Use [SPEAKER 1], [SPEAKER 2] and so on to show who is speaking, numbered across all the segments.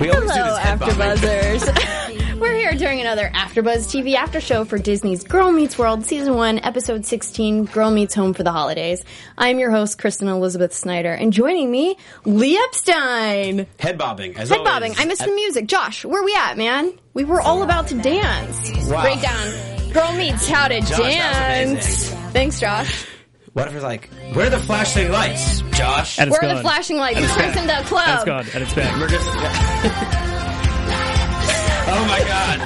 [SPEAKER 1] We always do
[SPEAKER 2] Hello,
[SPEAKER 1] this head bobbing.
[SPEAKER 2] AfterBuzzers. We're here during another AfterBuzz TV after show for Disney's Girl Meets World Season 1, Episode 16, Girl Meets Home for the Holidays. I'm your host, Kristen Elizabeth Snyder, and joining me, Lee Epstein.
[SPEAKER 1] Head bobbing. As
[SPEAKER 2] Head
[SPEAKER 1] always.
[SPEAKER 2] bobbing. I missed the music. Josh, where we at, man? We were all about to dance.
[SPEAKER 1] Wow.
[SPEAKER 2] Break down. Girl Meets How to
[SPEAKER 1] was
[SPEAKER 2] Dance. Thanks, Josh.
[SPEAKER 1] What if it's like, where are the flashing lights, Josh?
[SPEAKER 3] And it's
[SPEAKER 2] Where are
[SPEAKER 3] gone.
[SPEAKER 2] the flashing lights?
[SPEAKER 3] And it's
[SPEAKER 2] Chris in
[SPEAKER 3] back.
[SPEAKER 2] the club.
[SPEAKER 3] And it's gone. And it's back.
[SPEAKER 1] We're just. oh my god.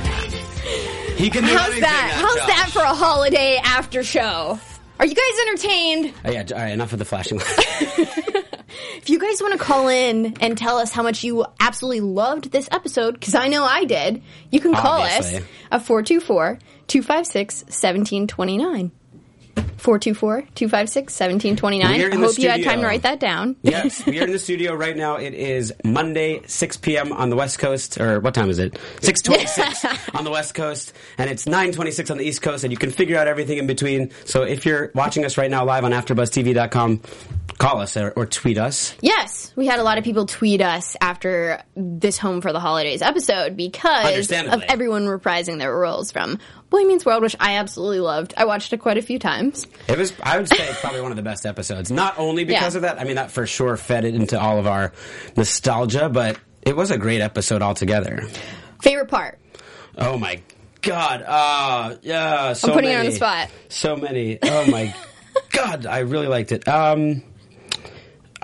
[SPEAKER 1] He can do
[SPEAKER 2] How's
[SPEAKER 1] anything,
[SPEAKER 2] that? How's
[SPEAKER 1] Josh.
[SPEAKER 2] that for a holiday after show? Are you guys entertained?
[SPEAKER 1] Oh, yeah, all right, enough of the flashing lights.
[SPEAKER 2] If you guys want to call in and tell us how much you absolutely loved this episode, because I know I did, you can call
[SPEAKER 1] Obviously.
[SPEAKER 2] us at 424 256 1729. 424 256 1729. I hope you had time to write that down.
[SPEAKER 1] yes, we are in the studio right now. It is Monday, 6 p.m. on the West Coast, or what time is it? 6:26 on the West Coast, and it's 9:26 on the East Coast, and you can figure out everything in between. So if you're watching us right now live on AfterBuzzTV.com, call us or, or tweet us.
[SPEAKER 2] Yes, we had a lot of people tweet us after this Home for the Holidays episode because of everyone reprising their roles from Boy Meets World, which I absolutely loved. I watched it quite a few times.
[SPEAKER 1] It was, I would say, probably one of the best episodes. Not only because
[SPEAKER 2] Yeah.
[SPEAKER 1] of that, I mean, that for sure fed it into all of our nostalgia, but it was a great episode altogether.
[SPEAKER 2] Favorite part?
[SPEAKER 1] Oh my god! Uh, yeah, so
[SPEAKER 2] I'm putting
[SPEAKER 1] many.
[SPEAKER 2] on the spot.
[SPEAKER 1] So many. Oh my god! I really liked it. Um,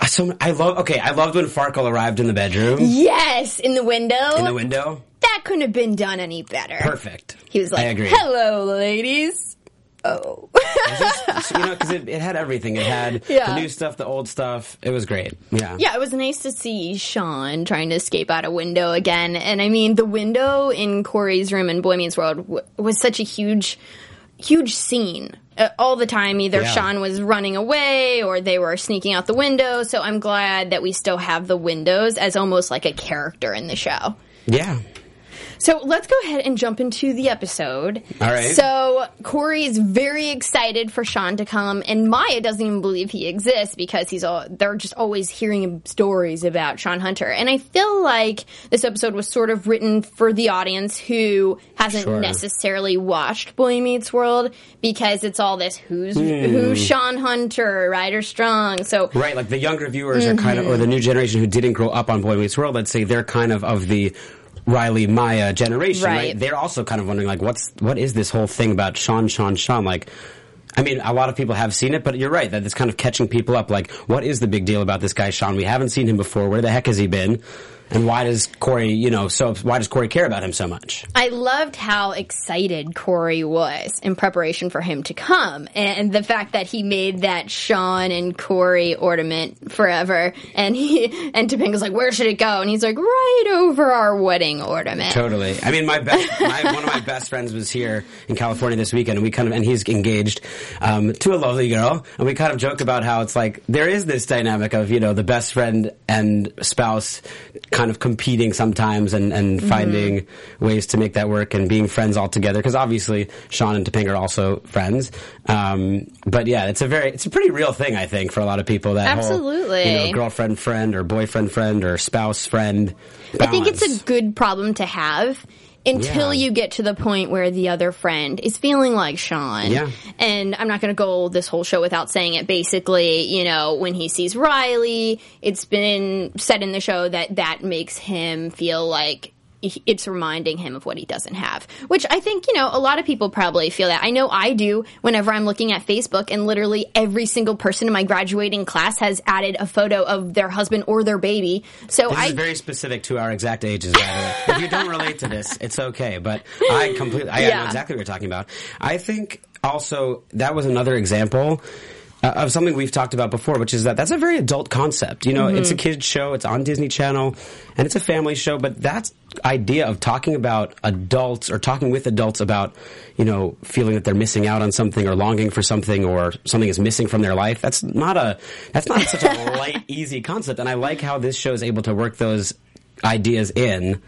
[SPEAKER 1] so I love. Okay, I loved when Farkle arrived in the bedroom
[SPEAKER 2] Yes, in the window.
[SPEAKER 1] in the window.
[SPEAKER 2] that couldn't have been done any better.
[SPEAKER 1] Perfect.
[SPEAKER 2] He was like,
[SPEAKER 1] I agree.
[SPEAKER 2] "Hello, ladies." Oh,
[SPEAKER 1] Just, you know, because it, it had everything. It had
[SPEAKER 2] Yeah.
[SPEAKER 1] the new stuff, the old stuff. It was great. Yeah.
[SPEAKER 2] yeah. It was nice to see Sean trying to escape out a window again. And I mean, the window in Corey's room in Boy Meets World w- was such a huge, huge scene. Uh, all the time, either
[SPEAKER 1] Yeah.
[SPEAKER 2] Sean was running away or they were sneaking out the window. So I'm glad that we still have the windows as almost like a character in the show.
[SPEAKER 1] Yeah.
[SPEAKER 2] So let's go ahead and jump into the episode.
[SPEAKER 1] All right.
[SPEAKER 2] So Corey is very excited for Sean to come, and Maya doesn't even believe he exists because he's all they're just always hearing stories about Sean Hunter. And I feel like this episode was sort of written for the audience who hasn't
[SPEAKER 1] Sure.
[SPEAKER 2] necessarily watched Boy Meets World because it's all this who's who's hmm. Sean Hunter, Ryder Strong. So
[SPEAKER 1] Right, like the younger viewers are kind of, or the new generation who didn't grow up on Boy Meets World, let's say they're kind of of the Riley Maya generation, right?
[SPEAKER 2] Right.
[SPEAKER 1] They're also kind of wondering, like, what's what is this whole thing about Sean, Sean, Sean? Like, I mean, a lot of people have seen it, but you're right that it's kind of catching people up. Like, what is the big deal about this guy, Sean? We haven't seen him before. Where the heck has he been? And why does Corey, you know, so why does Corey care about him so much?
[SPEAKER 2] I loved how excited Corey was in preparation for him to come, and the fact that he made that Sean and Corey ornament forever. And he and Topanga's like, "Where should it go?" And he's like, "Right over our wedding ornament."
[SPEAKER 1] Totally. I mean, my best, my, one of my best friends was here in California this weekend, and we kind of, and he's engaged um, to a lovely girl, and we kind of joke about how it's like there is this dynamic of you know the best friend and spouse kind of competing sometimes, and and finding ways to make that work, and being friends all together. Because obviously, Sean and Topanga are also friends. Um, but yeah, it's a very, it's a pretty real thing, I think, for a lot of people. That whole,
[SPEAKER 2] Absolutely.
[SPEAKER 1] you know, girlfriend friend or boyfriend friend or spouse friend.
[SPEAKER 2] I think it's a good problem to have until
[SPEAKER 1] Yeah.
[SPEAKER 2] you get to the point where the other friend is feeling like Sean.
[SPEAKER 1] Yeah.
[SPEAKER 2] And I'm not going to go this whole show without saying it. Basically, you know, when he sees Riley, it's been said in the show that that makes him feel like it's reminding him of what he doesn't have. Which I think, you know, a lot of people probably feel that. I know I do whenever I'm looking at Facebook and literally every single person in my graduating class has added a photo of their husband or their baby. So
[SPEAKER 1] This
[SPEAKER 2] I
[SPEAKER 1] is very specific to our exact ages, by the way. If you don't relate to this, it's okay. But I completely, I know exactly what you're talking about. I think also that was another example uh, of something we've talked about before, which is that that's a very adult concept. You know, it's a
[SPEAKER 2] Mm-hmm.
[SPEAKER 1] kids show, it's on Disney Channel, and it's a family show. But that idea of talking about adults or talking with adults about, you know, feeling that they're missing out on something or longing for something or something is missing from their life, that's not a that's not such a light, easy concept. And I like how this show is able to work those ideas in.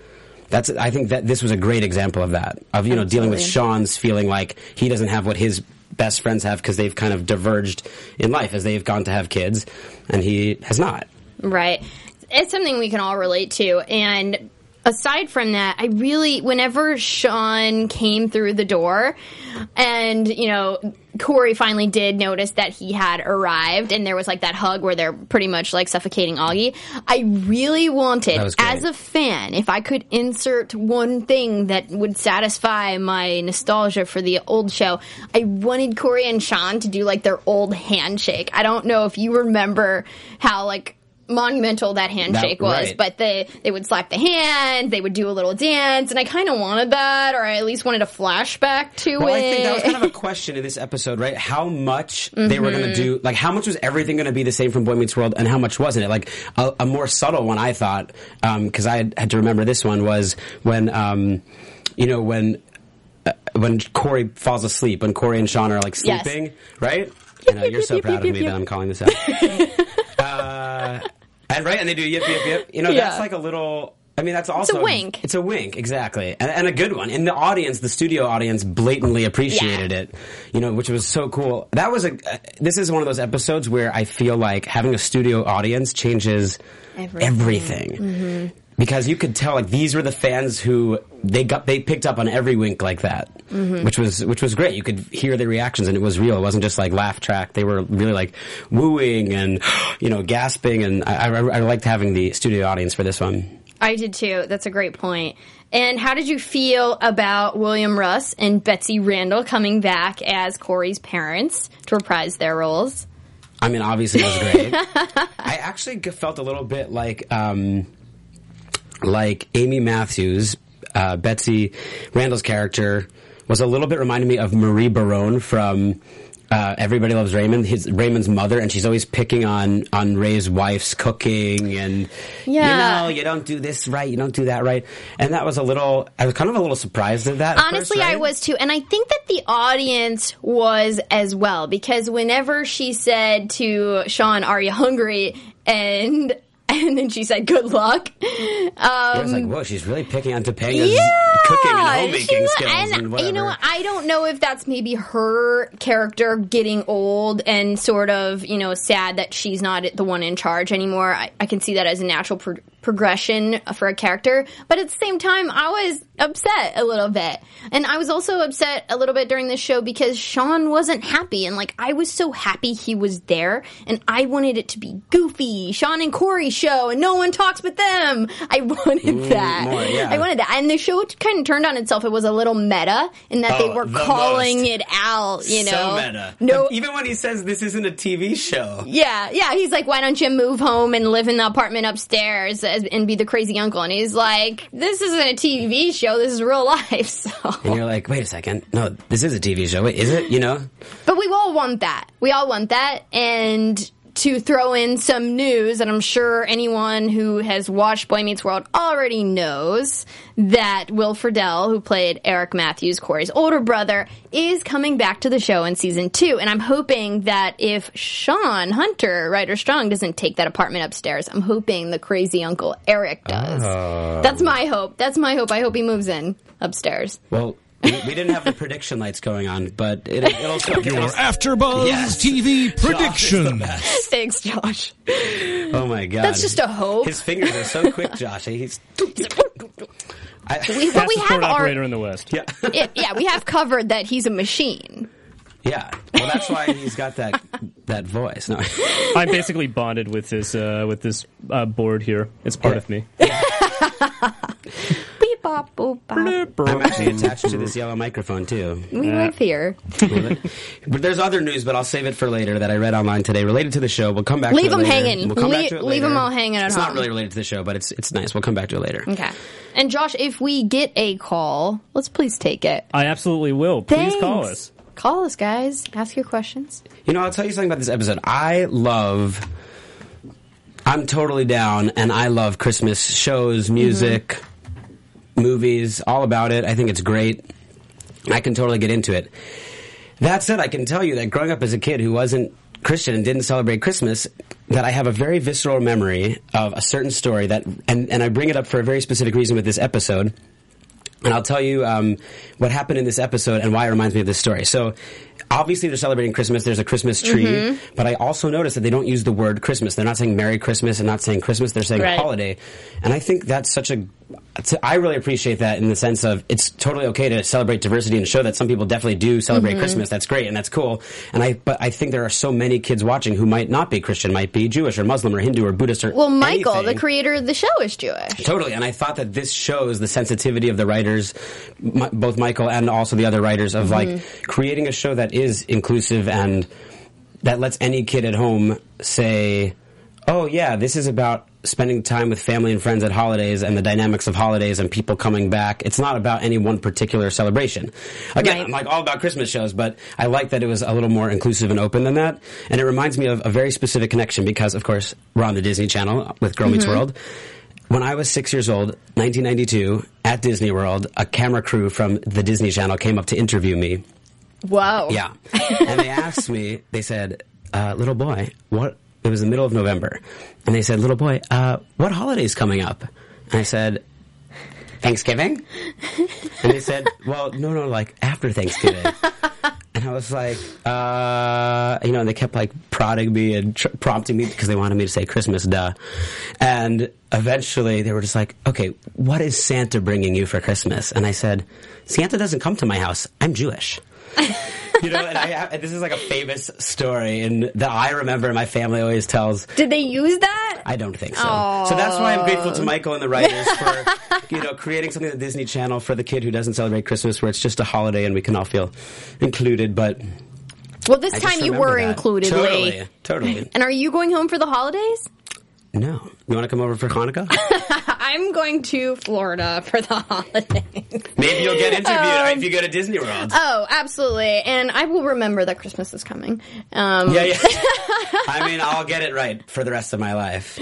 [SPEAKER 1] That's I think that this was a great example of that of you know dealing with Sean's feeling like he doesn't have what his best friends have because they've kind of diverged in life as they've gone to have kids and he has not.
[SPEAKER 2] Right. It's something we can all relate to. And aside from that, I really, whenever Sean came through the door and, you know, Corey finally did notice that he had arrived and there was like that hug where they're pretty much like suffocating Augie. I really wanted,
[SPEAKER 1] That was great.
[SPEAKER 2] as a fan, if I could insert one thing that would satisfy my nostalgia for the old show, I wanted Corey and Sean to do like their old handshake. I don't know if you remember how like monumental that handshake
[SPEAKER 1] That-
[SPEAKER 2] was,
[SPEAKER 1] right.
[SPEAKER 2] but they they would slap the hand, they would do a little dance, and I kind of wanted that, or I at least wanted a flashback to
[SPEAKER 1] Well,
[SPEAKER 2] it.
[SPEAKER 1] I think that was kind of a question in this episode, right? How much they were going to do, like, how much was everything going to be the same from Boy Meets World, and how much wasn't it? Like, a, a more subtle one, I thought, because I had, had to remember this one was when, um, you know, when uh, when Corey falls asleep, when Corey and Sean are like
[SPEAKER 2] Yes.
[SPEAKER 1] sleeping, right? I know you're so proud of me that I'm calling this out. uh, and right, and they do yip yip yip. You know,
[SPEAKER 2] Yeah.
[SPEAKER 1] that's like a little. I mean, that's also a
[SPEAKER 2] wink.
[SPEAKER 1] It's a wink, exactly, and, and a good one. And the audience, the studio audience, blatantly appreciated
[SPEAKER 2] Yeah.
[SPEAKER 1] it. You know, which was so cool. That was a. Uh, this is one of those episodes where I feel like having a studio audience changes
[SPEAKER 2] Everything.
[SPEAKER 1] everything. Because you could tell, like these were the fans who they got, they picked up on every wink like that, which was which was great. You could hear the reactions, and it was real. It wasn't just like laugh track. They were really like wooing and you know gasping, and I, I, I liked having the studio audience for this one.
[SPEAKER 2] I did too. That's a great point. And how did you feel about William Russ and Betsy Randall coming back as Corey's parents to reprise their roles?
[SPEAKER 1] I mean, obviously, it was great. I actually felt a little bit like, um, like Amy Matthews, uh, Betsy Randall's character was a little bit reminding me of Marie Barone from. Uh, Everybody loves Raymond. His Raymond's mother, and she's always picking on on Ray's wife's cooking, and
[SPEAKER 2] Yeah.
[SPEAKER 1] you know, you don't do this right, you don't do that right, and that was a little. I was kind of a little surprised at that.
[SPEAKER 2] Honestly,
[SPEAKER 1] first,
[SPEAKER 2] I was too. And I think that the audience was as well because whenever she said to Sean, Are you hungry? And and then she said, Good luck.
[SPEAKER 1] I was like, um, whoa, she's really picking on Topanga's
[SPEAKER 2] yeah,
[SPEAKER 1] cooking and homemaking
[SPEAKER 2] she
[SPEAKER 1] skills, and,
[SPEAKER 2] and
[SPEAKER 1] whatever.
[SPEAKER 2] you know? I don't know if that's maybe her character getting old and sort of you know sad that she's not the one in charge anymore. I, I can see that as a natural pro- progression for a character, but at the same time, I was upset a little bit, and I was also upset a little bit during this show because Sean wasn't happy, and like I was so happy he was there, and I wanted it to be goofy, Sean and Corey show, and no one talks but them. I wanted that.
[SPEAKER 1] more, yeah.
[SPEAKER 2] I wanted that, and the show kind of turned on itself. It was a little meta in that they
[SPEAKER 1] Oh,
[SPEAKER 2] were
[SPEAKER 1] the
[SPEAKER 2] calling
[SPEAKER 1] most.
[SPEAKER 2] it out. You know,
[SPEAKER 1] so meta.
[SPEAKER 2] No,
[SPEAKER 1] even when he says this isn't a TV show,
[SPEAKER 2] yeah, yeah. He's like, why don't you move home and live in the apartment upstairs as, and be the crazy uncle? And he's like, this isn't a TV show. This is real life. So,
[SPEAKER 1] and you're like, wait a second, no, this is a TV show. Wait, is it? You know?
[SPEAKER 2] but we all want that. We all want that, and. To throw in some news, and I'm sure anyone who has watched Boy Meets World already knows that Will Friedle, who played Eric Matthews, Corey's older brother, is coming back to the show in season two. And I'm hoping that if Sean Hunter, Ryder Strong, doesn't take that apartment upstairs, I'm hoping the crazy uncle Eric does. Oh. That's my hope. That's my hope. I hope he moves in upstairs.
[SPEAKER 1] Well, we, we didn't have the prediction lights going on, but it, it'll still
[SPEAKER 4] Your
[SPEAKER 1] it'll-
[SPEAKER 4] AfterBuzz
[SPEAKER 1] Yes.
[SPEAKER 4] TV
[SPEAKER 1] Josh is the
[SPEAKER 4] prediction.
[SPEAKER 1] best.
[SPEAKER 2] Thanks, Josh.
[SPEAKER 1] Oh my god,
[SPEAKER 2] That's just a hope.
[SPEAKER 1] His fingers are so quick, Josh. He's. I,
[SPEAKER 2] We, but we
[SPEAKER 3] Fastest
[SPEAKER 2] have
[SPEAKER 3] port
[SPEAKER 2] our
[SPEAKER 3] operator in the West.
[SPEAKER 1] yeah,
[SPEAKER 2] yeah, yeah, we have covered that he's a machine.
[SPEAKER 1] yeah. Well, that's why he's got that that voice. No,
[SPEAKER 3] I'm basically bonded with this uh, with this uh, board here. It's part
[SPEAKER 1] Yeah.
[SPEAKER 3] of me.
[SPEAKER 2] Beep bop, boop, bop.
[SPEAKER 1] I'm actually attached to this yellow microphone too.
[SPEAKER 2] We uh, live here.
[SPEAKER 1] but there's other news, but I'll save it for later that I read online today related to the show. We'll come back.
[SPEAKER 2] Leave
[SPEAKER 1] to it
[SPEAKER 2] them
[SPEAKER 1] later.
[SPEAKER 2] hanging.
[SPEAKER 1] We'll come back to it
[SPEAKER 2] leave them all hanging at
[SPEAKER 1] It's not
[SPEAKER 2] home.
[SPEAKER 1] really related to the show, but it's it's nice. We'll come back to it later.
[SPEAKER 2] Okay. And Josh, if we get a call, let's please take it.
[SPEAKER 3] I absolutely will. Please
[SPEAKER 2] Thanks.
[SPEAKER 3] call us.
[SPEAKER 2] Call us, guys. Ask your questions.
[SPEAKER 1] You know, I'll tell you something about this episode. I love. I'm totally down, and I love Christmas shows, music, movies, all about it. I think it's great. I can totally get into it. That said, I can tell you that growing up as a kid who wasn't Christian and didn't celebrate Christmas, that I have a very visceral memory of a certain story that, and, and I bring it up for a very specific reason with this episode. And I'll tell you um, what happened in this episode and why it reminds me of this story. So, obviously, they're celebrating Christmas. There's a Christmas tree,
[SPEAKER 2] Mm-hmm.
[SPEAKER 1] but I also noticed that they don't use the word Christmas. They're not saying Merry Christmas and not saying Christmas. They're saying
[SPEAKER 2] Right.
[SPEAKER 1] holiday. And I think that's such a. I really appreciate that in the sense of it's totally okay to celebrate diversity and show that some people definitely do celebrate
[SPEAKER 2] Mm-hmm.
[SPEAKER 1] Christmas. That's great and that's cool. And I, but I think there are so many kids watching who might not be Christian, might be Jewish or Muslim or Hindu or Buddhist or
[SPEAKER 2] Well, Michael,
[SPEAKER 1] anything.
[SPEAKER 2] the creator of the show, is Jewish.
[SPEAKER 1] Totally, and I thought that this shows the sensitivity of the writers, both Michael and also the other writers, of like creating a show that is inclusive and that lets any kid at home say, "Oh yeah, this is about spending time with family and friends at holidays and the dynamics of holidays and people coming back." It's not about any one particular celebration. Again,
[SPEAKER 2] Right.
[SPEAKER 1] I'm like all about Christmas shows, but I like that it was a little more inclusive and open than that. And it reminds me of a very specific connection because, of course, we're on the Disney Channel with Girl Meets mm-hmm. World. When I was six years old, 1992, at Disney World, a camera crew from the Disney Channel came up to interview me.
[SPEAKER 2] Whoa.
[SPEAKER 1] Yeah. and they asked me, they said, uh, little boy, what, it was the middle of November. And they said, little boy, uh, what holiday's coming up? And I said, Thanksgiving? And they said, well, no, no, like after Thanksgiving. And I was like, uh, you know, and they kept like prodding me and tr- prompting me because they wanted me to say Christmas, duh. And eventually they were just like, okay, what is Santa bringing you for Christmas? And I said, Santa doesn't come to my house. I'm Jewish. you know, and I have, this is like a famous story and that I remember and my family always tells.
[SPEAKER 2] Did they use that?
[SPEAKER 1] I don't think so. So that's why I'm grateful to Michael and the writers for, you know, creating something the Disney Channel for the kid who doesn't celebrate Christmas, where it's just a holiday and we can all feel included. But
[SPEAKER 2] Well, this
[SPEAKER 1] I
[SPEAKER 2] time you were
[SPEAKER 1] that.
[SPEAKER 2] included,
[SPEAKER 1] Totally,
[SPEAKER 2] Lee.
[SPEAKER 1] totally.
[SPEAKER 2] And are you going home for the holidays?
[SPEAKER 1] No, you want to come over for Hanukkah?
[SPEAKER 2] I'm going to Florida for the holidays.
[SPEAKER 1] Maybe you'll get interviewed
[SPEAKER 2] Um,
[SPEAKER 1] if you go to Disney World.
[SPEAKER 2] Oh, absolutely. And I will remember that Christmas is coming. Um,
[SPEAKER 1] yeah, yeah. I mean, I'll get it right for the rest of my life.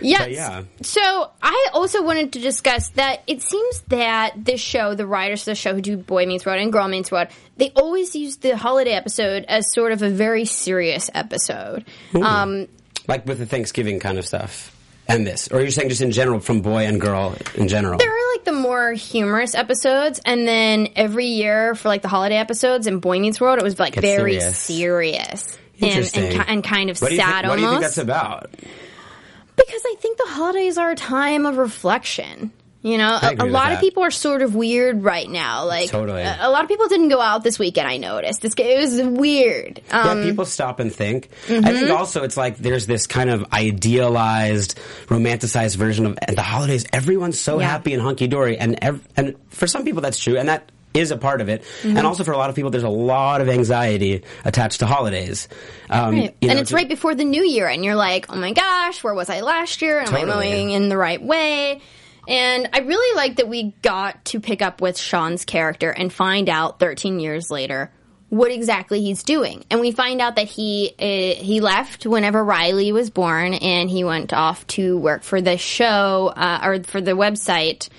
[SPEAKER 2] Yes.
[SPEAKER 1] Yeah.
[SPEAKER 2] So I also wanted to discuss that it seems that this show, the writers of the show who do Boy Meets World and Girl Meets World, they always use the holiday episode as sort of a very serious episode. Um,
[SPEAKER 1] Like with the Thanksgiving kind of stuff. And this. Or you're saying just in general, from boy and girl in general?
[SPEAKER 2] there are like the more humorous episodes, and then every year for like the holiday episodes in Boy Meets World, it was like very
[SPEAKER 1] serious.
[SPEAKER 2] serious. And, and, and kind of
[SPEAKER 1] what
[SPEAKER 2] sad
[SPEAKER 1] think, What do you think that's about?
[SPEAKER 2] Because I think the holidays are a time of reflection. You know,
[SPEAKER 1] I
[SPEAKER 2] a, a lot of people are sort of weird right now. Like,
[SPEAKER 1] Totally.
[SPEAKER 2] a, a lot of people didn't go out this weekend. I noticed this. It was weird. Um,
[SPEAKER 1] yeah, people stop and think. I
[SPEAKER 2] mm-hmm.
[SPEAKER 1] think also it's like there's this kind of idealized, romanticized version of the holidays. Everyone's so
[SPEAKER 2] Yeah.
[SPEAKER 1] happy and hunky dory, and ev- and for some people that's true, and that is a part of it.
[SPEAKER 2] Mm-hmm.
[SPEAKER 1] And also for a lot of people, there's a lot of anxiety attached to holidays. Um,
[SPEAKER 2] Right.
[SPEAKER 1] you know,
[SPEAKER 2] and it's right before the new year, and you're like, oh my gosh, where was I last year? Am I
[SPEAKER 1] Totally.
[SPEAKER 2] going in the right way? And I really like that we got to pick up with Sean's character and find out 13 years later what exactly he's doing. And we find out that he uh, he left whenever Riley was born, and he went off to work for the show uh, or for the website.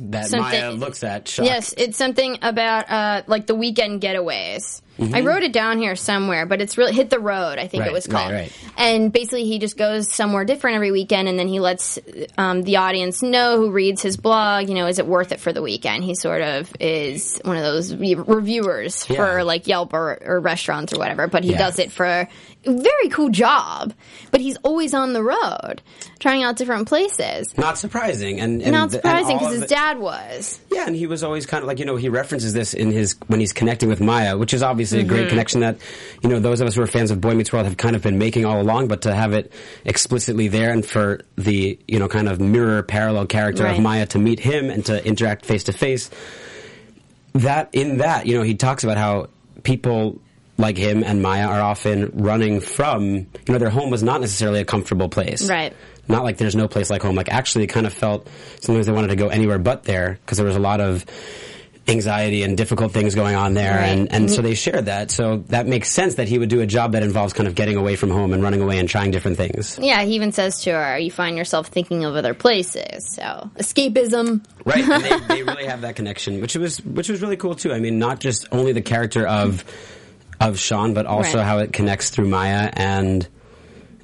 [SPEAKER 1] that
[SPEAKER 2] something-
[SPEAKER 1] Maya looks at. Shocked.
[SPEAKER 2] Yes, it's something about uh, like the weekend getaways. I wrote it down here somewhere, but it's really hit the road. I think
[SPEAKER 1] Mm-hmm. Right,
[SPEAKER 2] it was called.
[SPEAKER 1] right.
[SPEAKER 2] And basically, he just goes somewhere different every weekend, and then he lets um, the audience know who reads his blog. You know, is it worth it for the weekend? He sort of is one of those re- reviewers for like Yelp or, or restaurants or whatever. But he
[SPEAKER 1] Yeah.
[SPEAKER 2] does it for a very cool job. But he's always on the road, trying out different places.
[SPEAKER 1] Not surprising, and, and
[SPEAKER 2] Not surprising because his dad was.
[SPEAKER 1] Yeah, and he was always kind of like you know he references this in his when he's connecting with Maya, which is obviously obviously a great mm-hmm. connection that you know those of us who are fans of Boy Meets World have kind of been making all along, but to have it explicitly there and for the you know kind of mirror parallel character
[SPEAKER 2] Right.
[SPEAKER 1] of Maya to meet him and to interact face to face that in that, you know, he talks about how people like him and Maya are often running from, you know, their home was not necessarily a comfortable place.
[SPEAKER 2] Right.
[SPEAKER 1] Not like there's no place like home. Like actually, it kind of felt sometimes they wanted to go anywhere but there because there was a lot of anxiety and difficult things going on there,
[SPEAKER 2] Right.
[SPEAKER 1] and and so mm-hmm. they shared that. So that makes sense that he would do a job that involves kind of getting away from home and running away and trying different things.
[SPEAKER 2] Yeah, he even says to her, "You find yourself thinking of other places." So escapism.
[SPEAKER 1] Right, and they, they really have that connection, which was which was really cool too. I mean, not just only the character of of Sean, but also
[SPEAKER 2] Right.
[SPEAKER 1] how it connects through Maya and.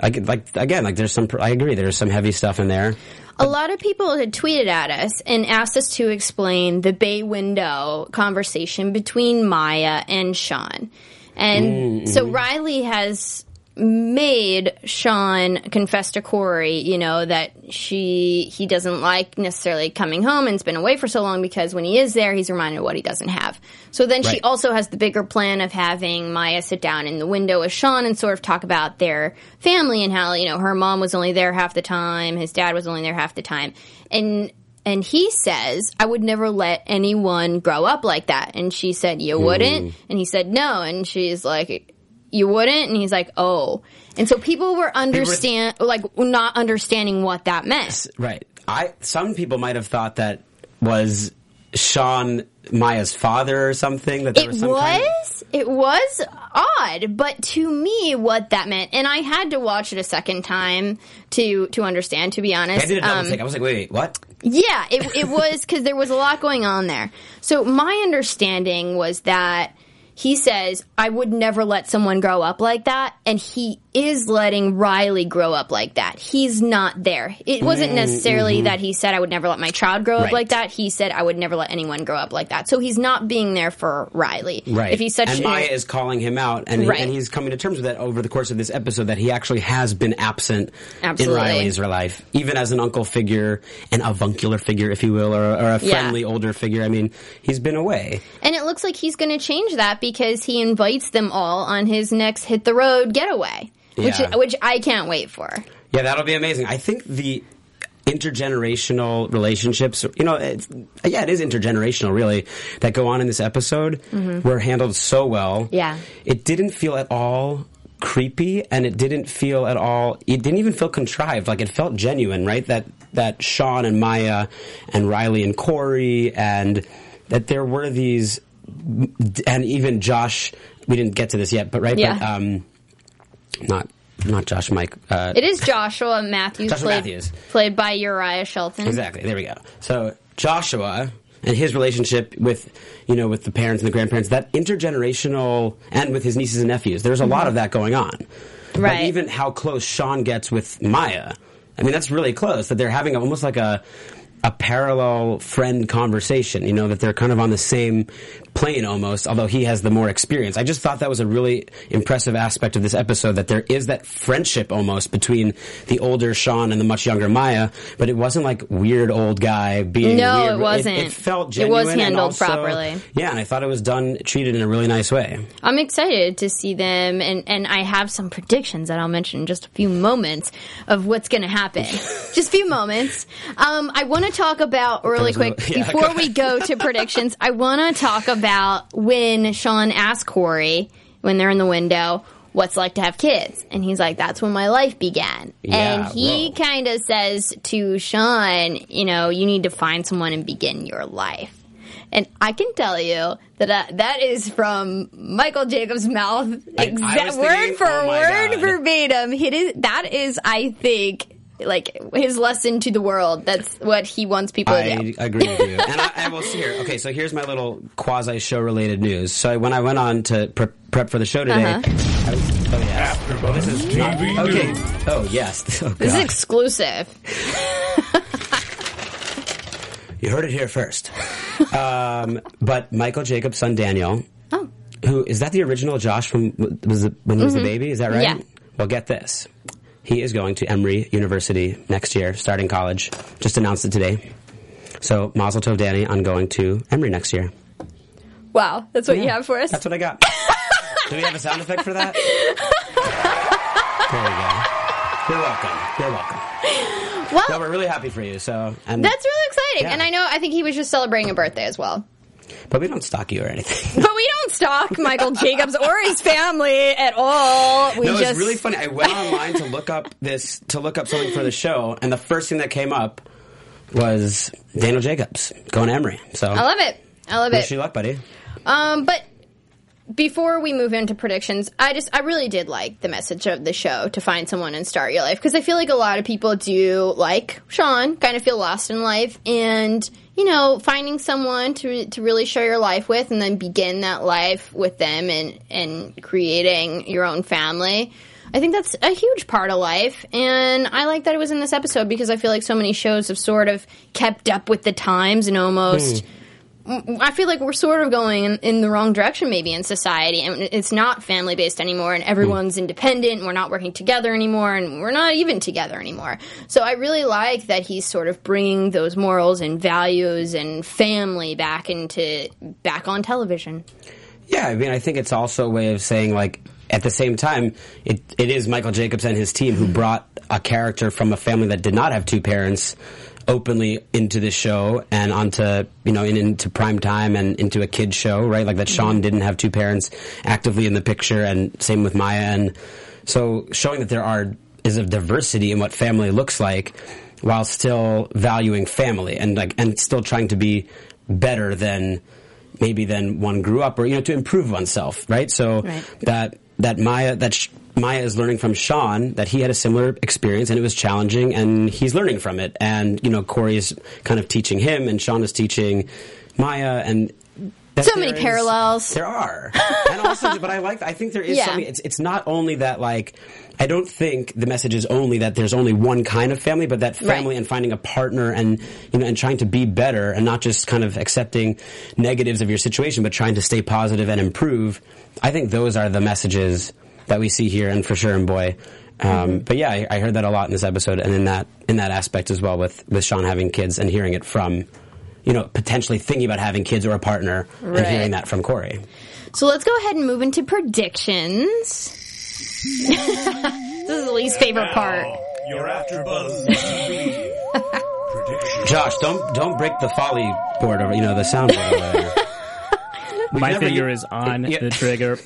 [SPEAKER 1] I like again, like there's some. I agree. There's some heavy stuff in there.
[SPEAKER 2] A lot of people had tweeted at us and asked us to explain the bay window conversation between Maya and Sean. And mm, so mm-hmm. Riley has made Sean confess to Corey, you know, that she he doesn't like necessarily coming home and's been away for so long because when he is there, he's reminded of what he doesn't have. So then she also has the bigger plan of having Maya sit down in the window with Sean and sort of talk about their family and how, you know, her mom was only there half the time, his dad was only there half the time. And and he says, I would never let anyone grow up like that. And she said, You mm. wouldn't? And he said, No. And she's like, You wouldn't? And he's like, Oh. And so people were understand like not understanding what that meant.
[SPEAKER 1] Right. I some people might have thought that was Sean Maya's father or something. That there
[SPEAKER 2] It
[SPEAKER 1] was some kind of-
[SPEAKER 2] was. It was odd, but to me, what that meant, and I had to watch it a second time to to understand. To be honest,
[SPEAKER 1] I did a double
[SPEAKER 2] Um.
[SPEAKER 1] I was like, wait, wait, what?
[SPEAKER 2] yeah, it, it was because there was a lot going on there. So my understanding was that he says, I would never let someone grow up like that. And he is letting Riley grow up like that. He's not there. It wasn't necessarily that he said, I would never let my child grow up
[SPEAKER 1] Mm, mm-hmm. Right.
[SPEAKER 2] like that. He said, I would never let anyone grow up like that. So he's not being there for Riley.
[SPEAKER 1] Right.
[SPEAKER 2] If he's such
[SPEAKER 1] and
[SPEAKER 2] a-
[SPEAKER 1] Maya is calling him out, and, he- and he's coming to terms with that over the course of this episode that he actually has been absent
[SPEAKER 2] Absolutely.
[SPEAKER 1] in Riley's life, even as an uncle figure, an avuncular figure, if you will, or, or a
[SPEAKER 2] Yeah.
[SPEAKER 1] friendly older figure. I mean, he's been away.
[SPEAKER 2] And it looks like he's going to change that because he invites them all on his next hit the road getaway, which
[SPEAKER 1] Yeah.
[SPEAKER 2] which I can't wait for.
[SPEAKER 1] Yeah, that'll be amazing. I think the intergenerational relationships, you know, it's, yeah, it is intergenerational, really, that go on in this episode were handled so well.
[SPEAKER 2] Mm-hmm. Yeah.
[SPEAKER 1] It didn't feel at all creepy and it didn't feel at all it didn't even feel contrived like it felt genuine right that that sean and maya and riley and corey and that there were these and even josh we didn't get to this yet but right
[SPEAKER 2] Yeah.
[SPEAKER 1] but um not not josh mike uh
[SPEAKER 2] It is Joshua Matthews,
[SPEAKER 1] Joshua
[SPEAKER 2] played,
[SPEAKER 1] Matthews.
[SPEAKER 2] played by Uriah Shelton.
[SPEAKER 1] Exactly. There we go. So Joshua and his relationship with you know with the parents and the grandparents, that intergenerational, and with his nieces and nephews. There's a lot of that going on. But.
[SPEAKER 2] Right.
[SPEAKER 1] even how close Sean gets with Maya, I mean that's really close. That they're having almost like a a parallel friend conversation. You know that they're kind of on the same plane almost. Although he has the more experience. I just thought that was a really impressive aspect of this episode. That there is that friendship almost between the older Sean and the much younger Maya. But it wasn't like weird old guy being.
[SPEAKER 2] No,
[SPEAKER 1] weird.
[SPEAKER 2] it wasn't.
[SPEAKER 1] It, felt genuine.
[SPEAKER 2] It
[SPEAKER 1] was
[SPEAKER 2] handled
[SPEAKER 1] also-
[SPEAKER 2] properly.
[SPEAKER 1] Yeah, and I thought it was done treated in a really nice way.
[SPEAKER 2] I'm excited to see them, and, and I have some predictions that I'll mention in just a few moments of what's going to happen. just a few moments. Um, I want to talk about really
[SPEAKER 1] There's no-
[SPEAKER 2] quick
[SPEAKER 1] yeah,
[SPEAKER 2] before we go to predictions. I want to talk about when Sean asked Corey when they're in the window. What's it like to have kids? And he's like, that's when my life began.
[SPEAKER 1] Yeah,
[SPEAKER 2] and he kind of says to Sean, you know, you need to find someone and begin your life. And I can tell you that uh, that is from Michael Jacobs' mouth, exact word for
[SPEAKER 1] oh
[SPEAKER 2] word
[SPEAKER 1] God.
[SPEAKER 2] verbatim. It is, that is, I think, like his lesson to the world. That's what he wants people to do.
[SPEAKER 1] I agree with you. And I, I will see here. Okay, so here's my little quasi show related news. So when I went on to pre- prep for the show today,
[SPEAKER 2] Uh-huh.
[SPEAKER 1] I was, oh yes.
[SPEAKER 4] AfterBuzz TV
[SPEAKER 1] Okay.
[SPEAKER 4] News.
[SPEAKER 1] Oh yes. Oh,
[SPEAKER 2] This is exclusive.
[SPEAKER 1] you heard it here first. um, but Michael Jacobs' son Daniel,
[SPEAKER 2] Oh,
[SPEAKER 1] who is that the original Josh from was it, when he was a baby? Is that right?
[SPEAKER 2] Mm-hmm. Yeah.
[SPEAKER 1] Well, get this. He is going to Emory University next year, starting college. Just announced it today. So Mazel Tov, Danny, on going to Emory next year.
[SPEAKER 2] wow. That's what you have for us?
[SPEAKER 1] That's what I got. Do we have a sound effect for that? there we go. You're welcome. You're welcome.
[SPEAKER 2] Well,
[SPEAKER 1] No, we're really happy for you. So, and
[SPEAKER 2] that's really exciting.
[SPEAKER 1] Yeah.
[SPEAKER 2] And I know, I think he was just celebrating a birthday as well.
[SPEAKER 1] But we don't stalk you or anything.
[SPEAKER 2] But we don't stalk Michael Jacobs or his family at all. We
[SPEAKER 1] no,
[SPEAKER 2] just
[SPEAKER 1] it's really funny. I went online to look up this to look up something for the show, and the first thing that came up was Daniel Jacobs going to Emory. So,
[SPEAKER 2] I love it. I love it.
[SPEAKER 1] wish you luck, buddy.
[SPEAKER 2] Um, but before we move into predictions, I just I really did like the message of the show to find someone and start your life because I feel like a lot of people do like Sean, kind of feel lost in life, and you know finding someone to to really share your life with, and then begin that life with them, and and creating your own family. I think that's a huge part of life, and I like that it was in this episode because I feel like so many shows have sort of kept up with the times and almost. Hmm. I feel like we're sort of going in, in the wrong direction, maybe in society, and it's not family based anymore, and everyone's independent, and we're not working together anymore, and we're not even together anymore. So I really like that he's sort of bringing those morals and values and family back into back on television.
[SPEAKER 1] Yeah, I mean, I think it's also a way of saying like. At the same time, it, it is Michael Jacobs and his team who brought a character from a family that did not have two parents openly into the show and onto you know in, into prime time and into a kids show, right? Like that mm-hmm. Sean didn't have two parents actively in the picture, and same with Maya, and so showing that there are is a diversity in what family looks like while still valuing family and like and still trying to be better than maybe than one grew up or you know to improve oneself right so
[SPEAKER 2] Right.
[SPEAKER 1] that that Maya that Sh- Maya is learning from Sean that he had a similar experience and it was challenging and he's learning from it. And you know Corey is kind of teaching him and Sean is teaching Maya and
[SPEAKER 2] So many
[SPEAKER 1] is-
[SPEAKER 2] parallels.
[SPEAKER 1] there are and also but I like I think there is
[SPEAKER 2] Yeah.
[SPEAKER 1] something it's it's not only that like I don't think the message is only that there's only one kind of family, but that family
[SPEAKER 2] Right.
[SPEAKER 1] and finding a partner and you know and trying to be better and not just kind of accepting negatives of your situation, but trying to stay positive and improve. I think those are the messages that we see here, and for sure in Boy. Um,
[SPEAKER 2] Mm-hmm.
[SPEAKER 1] But yeah, I, I heard that a lot in this episode, and in that in that aspect as well with with Sean having kids and hearing it from. You know, potentially thinking about having kids or a partner, and hearing that from Corey.
[SPEAKER 2] So let's go ahead and move into predictions. this is the least favorite part.
[SPEAKER 5] Your AfterBuzz TV prediction.
[SPEAKER 1] Josh, don't don't break the Foley board over you know the soundboard over there.
[SPEAKER 3] My finger
[SPEAKER 1] u-
[SPEAKER 3] is on
[SPEAKER 1] Yeah.
[SPEAKER 3] the trigger.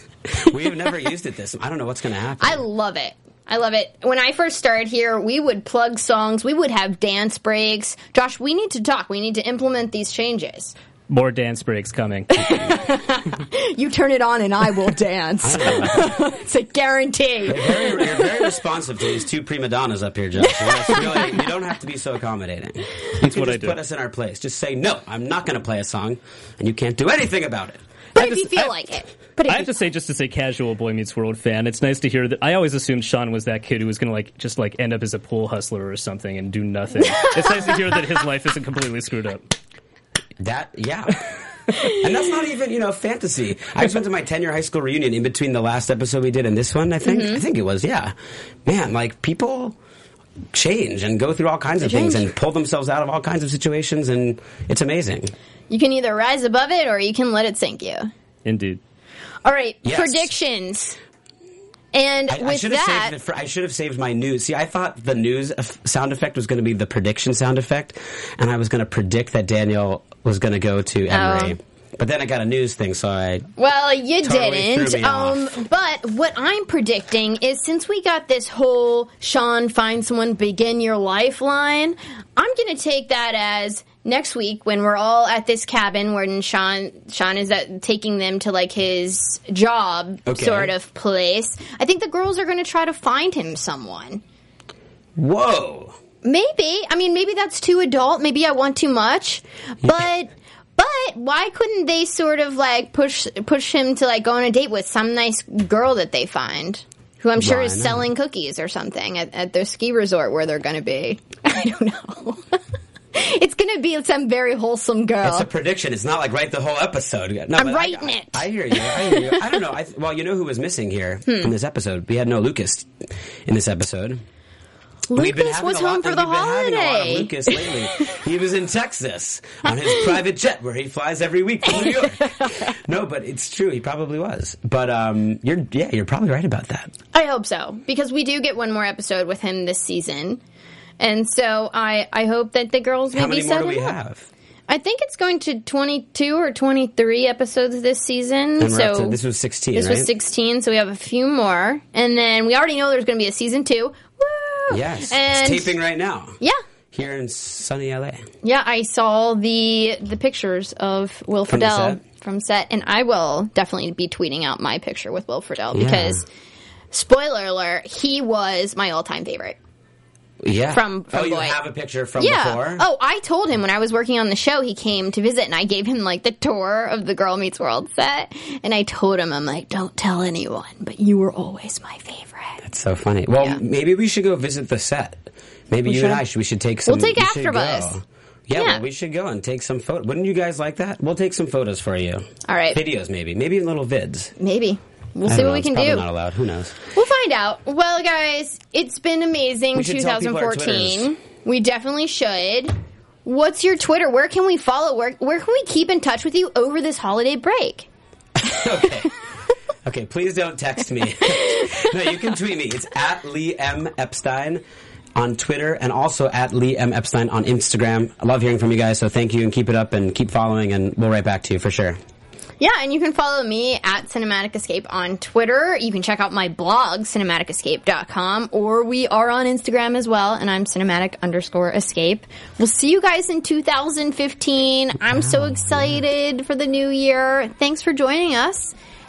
[SPEAKER 1] We've never used it this. I don't know what's going to happen.
[SPEAKER 2] I love it. I love it. When I first started here, we would plug songs, we would have dance breaks. Josh, we need to talk. We need to implement these changes.
[SPEAKER 3] More dance breaks coming.
[SPEAKER 2] You turn it on and I will dance. it's a guarantee.
[SPEAKER 1] You're very, you're very responsive to these two prima donnas up here, Josh. Really, you don't have to be so accommodating.
[SPEAKER 3] That's
[SPEAKER 1] You
[SPEAKER 3] what I
[SPEAKER 1] just
[SPEAKER 3] do.
[SPEAKER 1] Put us in our place. Just say no. I'm not going to play a song, and you can't do anything about it.
[SPEAKER 2] But
[SPEAKER 3] I
[SPEAKER 2] if you feel
[SPEAKER 3] I-
[SPEAKER 2] like it. But
[SPEAKER 3] I have to say, just to say, casual Boy Meets World fan. It's nice to hear that. I always assumed Sean was that kid who was going to like just like end up as a pool hustler or something and do nothing. it's nice to hear that his life isn't completely screwed up.
[SPEAKER 1] That yeah. and that's not even you know fantasy. I just went to my ten year high school reunion in between the last episode we did and this one. I think
[SPEAKER 2] Mm-hmm.
[SPEAKER 1] I think it was yeah. Man, like people change and go through all kinds of things and pull themselves out of all kinds of situations, and it's amazing.
[SPEAKER 2] you can either rise above it or you can let it sink you.
[SPEAKER 3] Indeed.
[SPEAKER 2] All right,
[SPEAKER 1] Yes.
[SPEAKER 2] predictions. And
[SPEAKER 1] I, I
[SPEAKER 2] with
[SPEAKER 1] should have
[SPEAKER 2] that,
[SPEAKER 1] saved for, I should have saved my news. See, I thought the news sound effect was going to be the prediction sound effect, and I was going to predict that Daniel was going to go to Emory.
[SPEAKER 2] Oh.
[SPEAKER 1] But then I got a news thing, so I
[SPEAKER 2] Well, you
[SPEAKER 1] Totally
[SPEAKER 2] didn't. Um, but what I'm predicting is since we got this whole Sean find someone begin your lifeline, I'm going to take that as next week when we're all at this cabin when Sean Sean is at, taking them to like his job
[SPEAKER 1] Okay.
[SPEAKER 2] sort of place. I think the girls are going to try to find him someone.
[SPEAKER 1] whoa.
[SPEAKER 2] Maybe. I mean, maybe that's too adult. Maybe I want too much. But but why couldn't they sort of like push push him to like go on a date with some nice girl that they find? Who I'm sure
[SPEAKER 1] Why
[SPEAKER 2] is
[SPEAKER 1] not?
[SPEAKER 2] selling cookies or something at, at their ski resort where they're going to be. I don't know. it's going to be some very wholesome girl.
[SPEAKER 1] It's a prediction. It's not like write the whole episode. No,
[SPEAKER 2] I'm
[SPEAKER 1] but
[SPEAKER 2] writing
[SPEAKER 1] I,
[SPEAKER 2] it. Hmm.
[SPEAKER 1] I, I hear you. I hear you. I don't know. I, well, you know who was missing here in this episode? We had no Lucas in this episode.
[SPEAKER 2] Lucas was
[SPEAKER 1] home lot,
[SPEAKER 2] for the holiday.
[SPEAKER 1] Lucas lately. he was in Texas on his private jet where he flies every week from New York. no, but it's true. He probably was. But um, you're yeah, you're probably right about that.
[SPEAKER 2] I hope so because we do get one more episode with him this season, and so I I hope that the girls
[SPEAKER 1] How
[SPEAKER 2] maybe set up.
[SPEAKER 1] Have?
[SPEAKER 2] I think it's going to 22 or 23 episodes this season. so
[SPEAKER 1] to, this was 16.
[SPEAKER 2] This
[SPEAKER 1] right?
[SPEAKER 2] was 16, so we have a few more. And then we already know there's going to be a season 2.
[SPEAKER 1] Yes,
[SPEAKER 2] and
[SPEAKER 1] it's taping right now
[SPEAKER 2] yeah.
[SPEAKER 1] here in sunny LA.
[SPEAKER 2] Yeah, I saw the the pictures of Will
[SPEAKER 1] From
[SPEAKER 2] Friedle
[SPEAKER 1] set?
[SPEAKER 2] from set, and I will definitely be tweeting out my picture with Will Friedle
[SPEAKER 1] Yeah.
[SPEAKER 2] because, spoiler alert, he was my all time favorite.
[SPEAKER 1] Yeah.
[SPEAKER 2] From- oh, from
[SPEAKER 1] oh, you
[SPEAKER 2] Boy.
[SPEAKER 1] have a picture from
[SPEAKER 2] Yeah.
[SPEAKER 1] before.
[SPEAKER 2] Oh, I told him when I was working on the show, he came to visit, and I gave him like the tour of the Girl Meets World set, and I told him, I'm like, don't tell anyone, but you were always my favorite.
[SPEAKER 1] That's so funny. Well,
[SPEAKER 2] Yeah.
[SPEAKER 1] maybe we should go visit the set. Maybe you and. I should. We should take some.
[SPEAKER 2] We'll take
[SPEAKER 1] we should
[SPEAKER 2] AfterBuzz.
[SPEAKER 1] Yeah,
[SPEAKER 2] Yeah.
[SPEAKER 1] well, we should go and take some photos. Wouldn't you guys like that? We'll take some photos for you.
[SPEAKER 2] All right.
[SPEAKER 1] Videos, maybe. Maybe little vids.
[SPEAKER 2] Maybe. We'll see what
[SPEAKER 1] know.
[SPEAKER 2] we can do.
[SPEAKER 1] not allowed. Who knows?
[SPEAKER 2] We'll find out. Well, guys, it's been amazing
[SPEAKER 1] We should tell our
[SPEAKER 2] 2014. We definitely should. What's your Twitter? Where can we follow? Where, where can we keep in touch with you over this holiday break?
[SPEAKER 1] okay. Okay, please don't text me. no, you can tweet me. It's at Lee M. Epstein on Twitter and also at Lee M. Epstein on Instagram. I love hearing from you guys, so thank you and keep it up and keep following, and we'll write back to you for sure.
[SPEAKER 2] Yeah, and you can follow me at Cinematic Escape on Twitter. You can check out my blog, cinematicescape.com, or we are on Instagram as well, and I'm cinematic underscore escape. We'll see you guys in 2015. I'm so oh, excited for the new year. Thanks for joining us,